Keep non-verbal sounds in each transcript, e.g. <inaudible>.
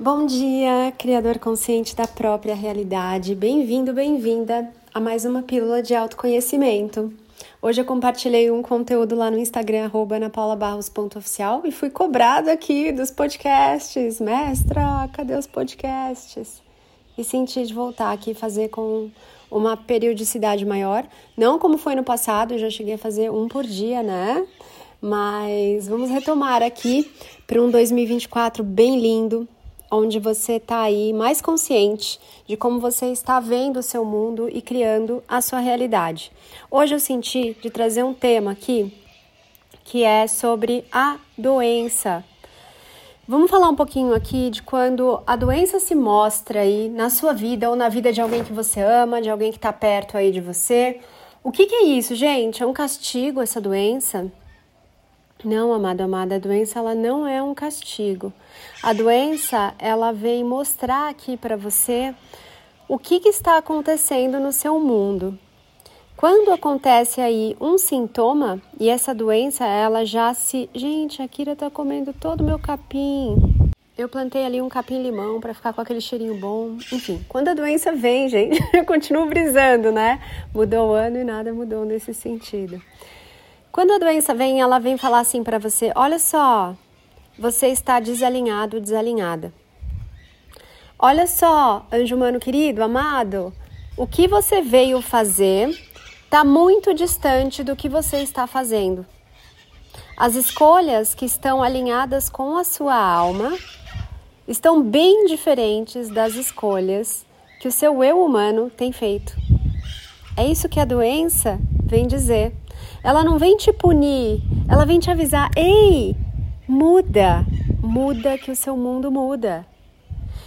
Bom dia, criador consciente da própria realidade. Bem-vindo, bem-vinda a mais uma pílula de autoconhecimento. Hoje eu compartilhei um conteúdo lá no Instagram, anapaulabarros.oficial, e fui cobrado aqui dos podcasts. Mestra, cadê os podcasts? E senti de voltar aqui fazer com uma periodicidade maior. Não como foi no passado, eu já cheguei a fazer um por dia, né? Mas vamos retomar aqui para um 2024 bem lindo, onde você está aí mais consciente de como você está vendo o seu mundo e criando a sua realidade. Hoje eu senti de trazer um tema aqui que é sobre a doença. Vamos falar um pouquinho aqui de quando a doença se mostra aí na sua vida ou na vida de alguém que você ama, de alguém que está perto aí de você. O que, que é isso, gente? É um castigo essa doença? Não, amado, amada, a doença ela não é um castigo. A doença ela vem mostrar aqui para você o que, que está acontecendo no seu mundo. Quando acontece aí um sintoma e essa doença ela já se, gente, a Kira tá comendo todo o meu capim. Eu plantei ali um capim limão para ficar com aquele cheirinho bom. Enfim, quando a doença vem, <laughs> gente, eu continuo brisando, né? Mudou o ano e nada mudou nesse sentido. Quando a doença vem, ela vem falar assim para você: olha só, você está desalinhado, desalinhada. Olha só, anjo humano querido, amado, o que você veio fazer está muito distante do que você está fazendo. As escolhas que estão alinhadas com a sua alma estão bem diferentes das escolhas que o seu eu humano tem feito. É isso que a doença vem dizer. Ela não vem te punir, ela vem te avisar: ei, muda, muda que o seu mundo muda.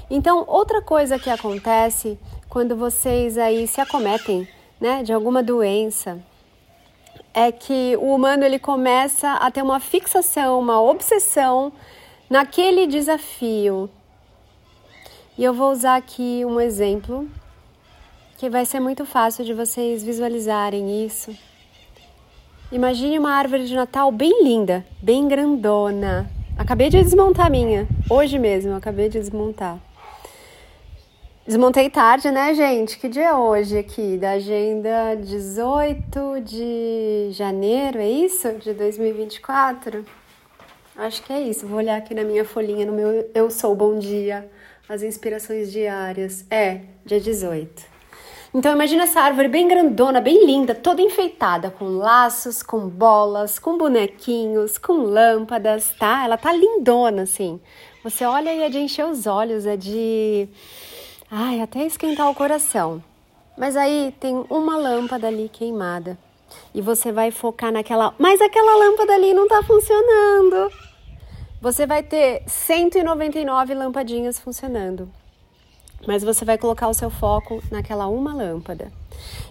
Então, outra coisa que acontece quando vocês aí se acometem, né, de alguma doença, é que o humano ele começa a ter uma fixação, uma obsessão naquele desafio. E eu vou usar aqui um exemplo que vai ser muito fácil de vocês visualizarem isso. Imagine uma árvore de Natal bem linda, bem grandona. Acabei de desmontar a minha, hoje mesmo, acabei de desmontar. Desmontei tarde, né, gente? Que dia é hoje aqui? Da agenda 18 de janeiro, é isso? De 2024? Acho que é isso. Vou olhar aqui na minha folhinha, no meu Eu Sou Bom Dia, as inspirações diárias. É, dia 18. Então imagina essa árvore bem grandona, bem linda, toda enfeitada com laços, com bolas, com bonequinhos, com lâmpadas, tá? Ela tá lindona assim. Você olha e é de encher os olhos, é de ai, até esquentar o coração. Mas aí tem uma lâmpada ali queimada. E você vai focar naquela, mas aquela lâmpada ali não tá funcionando. Você vai ter 199 lampadinhas funcionando mas você vai colocar o seu foco naquela uma lâmpada.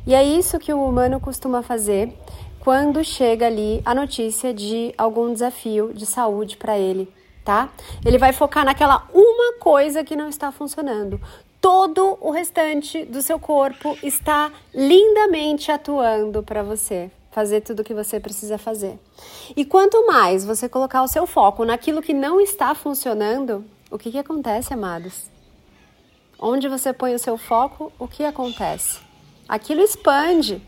E é isso que o humano costuma fazer quando chega ali a notícia de algum desafio de saúde para ele, tá? Ele vai focar naquela uma coisa que não está funcionando. Todo o restante do seu corpo está lindamente atuando para você fazer tudo o que você precisa fazer. E quanto mais você colocar o seu foco naquilo que não está funcionando, o que, que acontece, amados? Onde você põe o seu foco, o que acontece? Aquilo expande.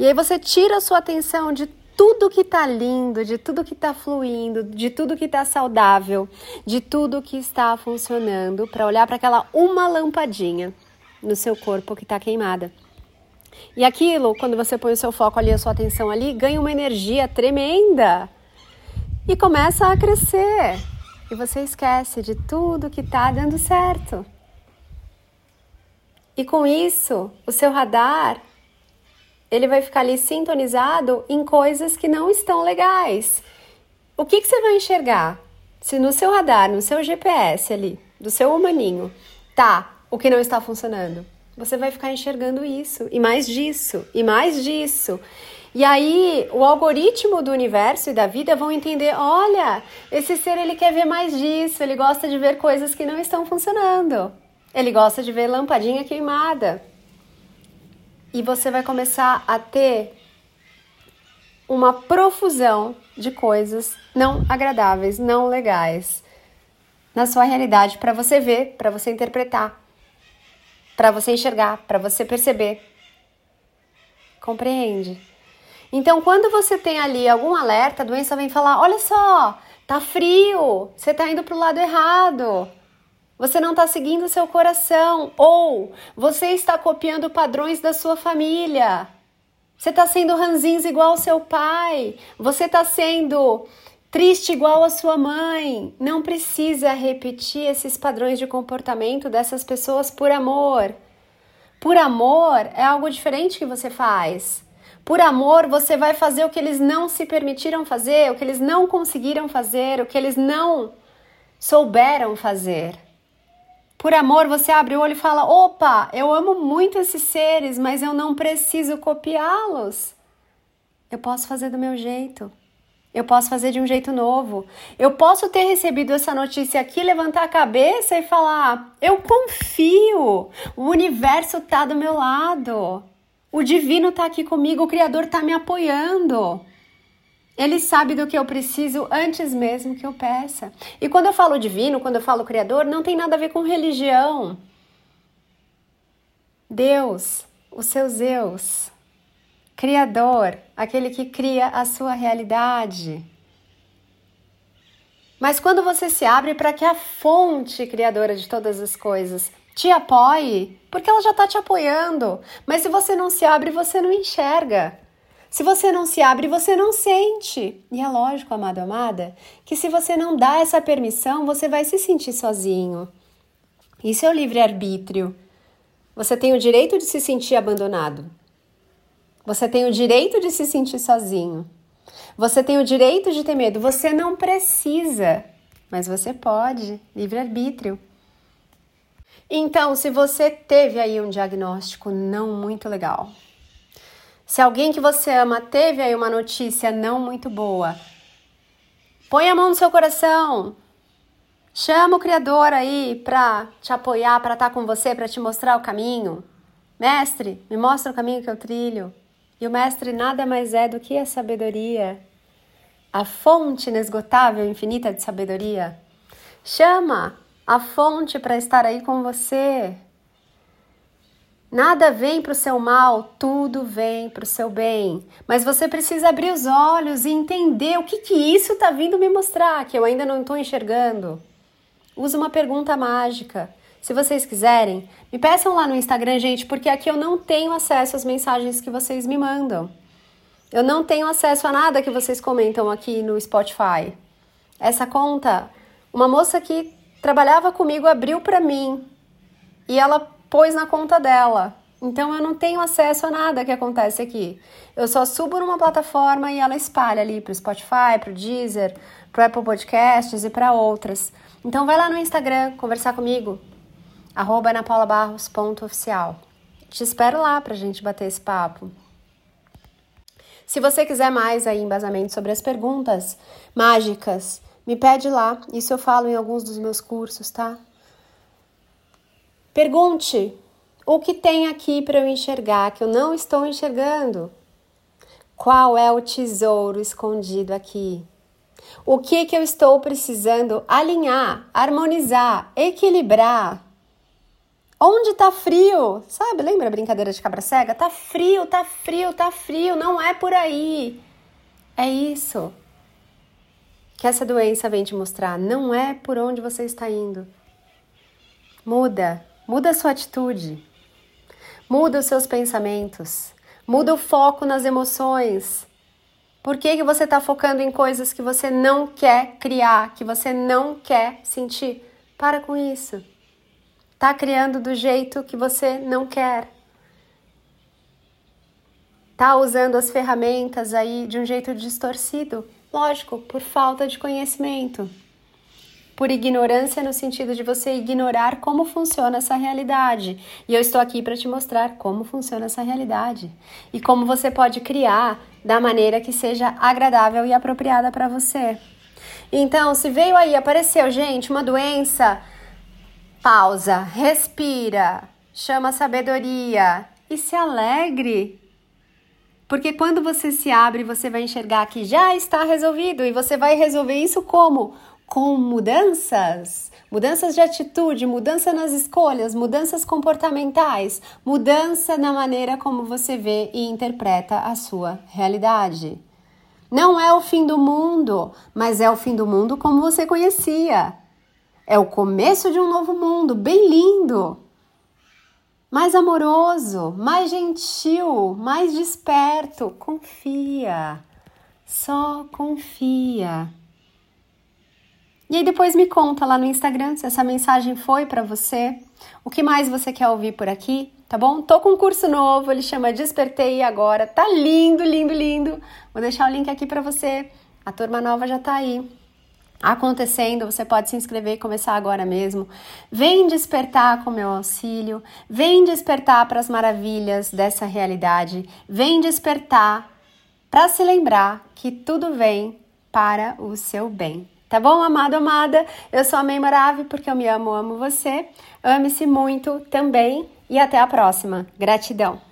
E aí você tira a sua atenção de tudo que está lindo, de tudo que está fluindo, de tudo que está saudável, de tudo que está funcionando, para olhar para aquela uma lampadinha no seu corpo que está queimada. E aquilo, quando você põe o seu foco ali, a sua atenção ali, ganha uma energia tremenda e começa a crescer. E você esquece de tudo que está dando certo. E com isso, o seu radar ele vai ficar ali sintonizado em coisas que não estão legais. O que, que você vai enxergar? Se no seu radar, no seu GPS ali, do seu humaninho, tá o que não está funcionando, você vai ficar enxergando isso, e mais disso, e mais disso. E aí, o algoritmo do universo e da vida vão entender: olha, esse ser ele quer ver mais disso, ele gosta de ver coisas que não estão funcionando. Ele gosta de ver lampadinha queimada. E você vai começar a ter uma profusão de coisas não agradáveis, não legais na sua realidade para você ver, para você interpretar, para você enxergar, para você perceber. Compreende? Então, quando você tem ali algum alerta, a doença vem falar: olha só, tá frio, você tá indo pro lado errado. Você não está seguindo seu coração, ou você está copiando padrões da sua família. Você está sendo ranzinza igual ao seu pai. Você está sendo triste igual a sua mãe. Não precisa repetir esses padrões de comportamento dessas pessoas por amor. Por amor é algo diferente que você faz. Por amor, você vai fazer o que eles não se permitiram fazer, o que eles não conseguiram fazer, o que eles não souberam fazer. Por amor, você abre o olho e fala: opa, eu amo muito esses seres, mas eu não preciso copiá-los. Eu posso fazer do meu jeito. Eu posso fazer de um jeito novo. Eu posso ter recebido essa notícia aqui, levantar a cabeça e falar: eu confio. O universo está do meu lado. O divino está aqui comigo, o Criador está me apoiando. Ele sabe do que eu preciso antes mesmo que eu peça. E quando eu falo divino, quando eu falo Criador, não tem nada a ver com religião. Deus, o seu Zeus, Criador, aquele que cria a sua realidade. Mas quando você se abre para que a fonte criadora de todas as coisas te apoie, porque ela já está te apoiando. Mas se você não se abre, você não enxerga. Se você não se abre, você não sente. E é lógico, amado, amada, que se você não dá essa permissão, você vai se sentir sozinho. Isso é o livre-arbítrio. Você tem o direito de se sentir abandonado. Você tem o direito de se sentir sozinho. Você tem o direito de ter medo. Você não precisa, mas você pode. Livre-arbítrio. Então, se você teve aí um diagnóstico não muito legal, se alguém que você ama teve aí uma notícia não muito boa, põe a mão no seu coração. Chama o Criador aí para te apoiar, para estar tá com você, para te mostrar o caminho. Mestre, me mostra o caminho que eu trilho. E o mestre nada mais é do que a sabedoria, a fonte inesgotável, infinita de sabedoria. Chama a fonte para estar aí com você. Nada vem para o seu mal, tudo vem para o seu bem. Mas você precisa abrir os olhos e entender o que, que isso está vindo me mostrar, que eu ainda não estou enxergando. Use uma pergunta mágica. Se vocês quiserem, me peçam lá no Instagram, gente, porque aqui eu não tenho acesso às mensagens que vocês me mandam. Eu não tenho acesso a nada que vocês comentam aqui no Spotify. Essa conta, uma moça que trabalhava comigo abriu para mim e ela pôs na conta dela. Então eu não tenho acesso a nada que acontece aqui. Eu só subo numa plataforma e ela espalha ali para o Spotify, para o Deezer, para Apple Podcasts e para outras. Então vai lá no Instagram conversar comigo, arroba anapaulabarros.oficial. Te espero lá para a gente bater esse papo. Se você quiser mais aí embasamento sobre as perguntas mágicas me pede lá, isso eu falo em alguns dos meus cursos, tá? Pergunte o que tem aqui para eu enxergar que eu não estou enxergando. Qual é o tesouro escondido aqui? O que que eu estou precisando alinhar, harmonizar, equilibrar? Onde tá frio? Sabe, lembra a brincadeira de cabra cega? Tá frio, tá frio, tá frio, não é por aí. É isso que essa doença vem te mostrar. Não é por onde você está indo. Muda, muda a sua atitude. Muda os seus pensamentos. Muda o foco nas emoções. Por que, que você está focando em coisas que você não quer criar, que você não quer sentir? Para com isso. Tá criando do jeito que você não quer. Tá usando as ferramentas aí de um jeito distorcido. Lógico, por falta de conhecimento. Por ignorância, no sentido de você ignorar como funciona essa realidade. E eu estou aqui para te mostrar como funciona essa realidade e como você pode criar da maneira que seja agradável e apropriada para você. Então, se veio aí, apareceu, gente, uma doença, pausa, respira, chama sabedoria e se alegre porque quando você se abre, você vai enxergar que já está resolvido e você vai resolver isso como? Com mudanças, mudanças de atitude, mudança nas escolhas, mudanças comportamentais, mudança na maneira como você vê e interpreta a sua realidade. Não é o fim do mundo, mas é o fim do mundo como você conhecia. É o começo de um novo mundo, bem lindo, mais amoroso, mais gentil, mais desperto. Confia, só confia. E aí depois me conta lá no Instagram se essa mensagem foi para você. O que mais você quer ouvir por aqui, tá bom? Tô com um curso novo, ele chama Despertei agora. Tá lindo, lindo, lindo. Vou deixar o link aqui para você. A turma nova já tá aí acontecendo, você pode se inscrever e começar agora mesmo. Vem despertar com meu auxílio, vem despertar para as maravilhas dessa realidade, vem despertar para se lembrar que tudo vem para o seu bem. Tá bom, amado, amada? Eu sou a Mei Marave porque eu me amo, amo você. Ame-se muito também e até a próxima. Gratidão.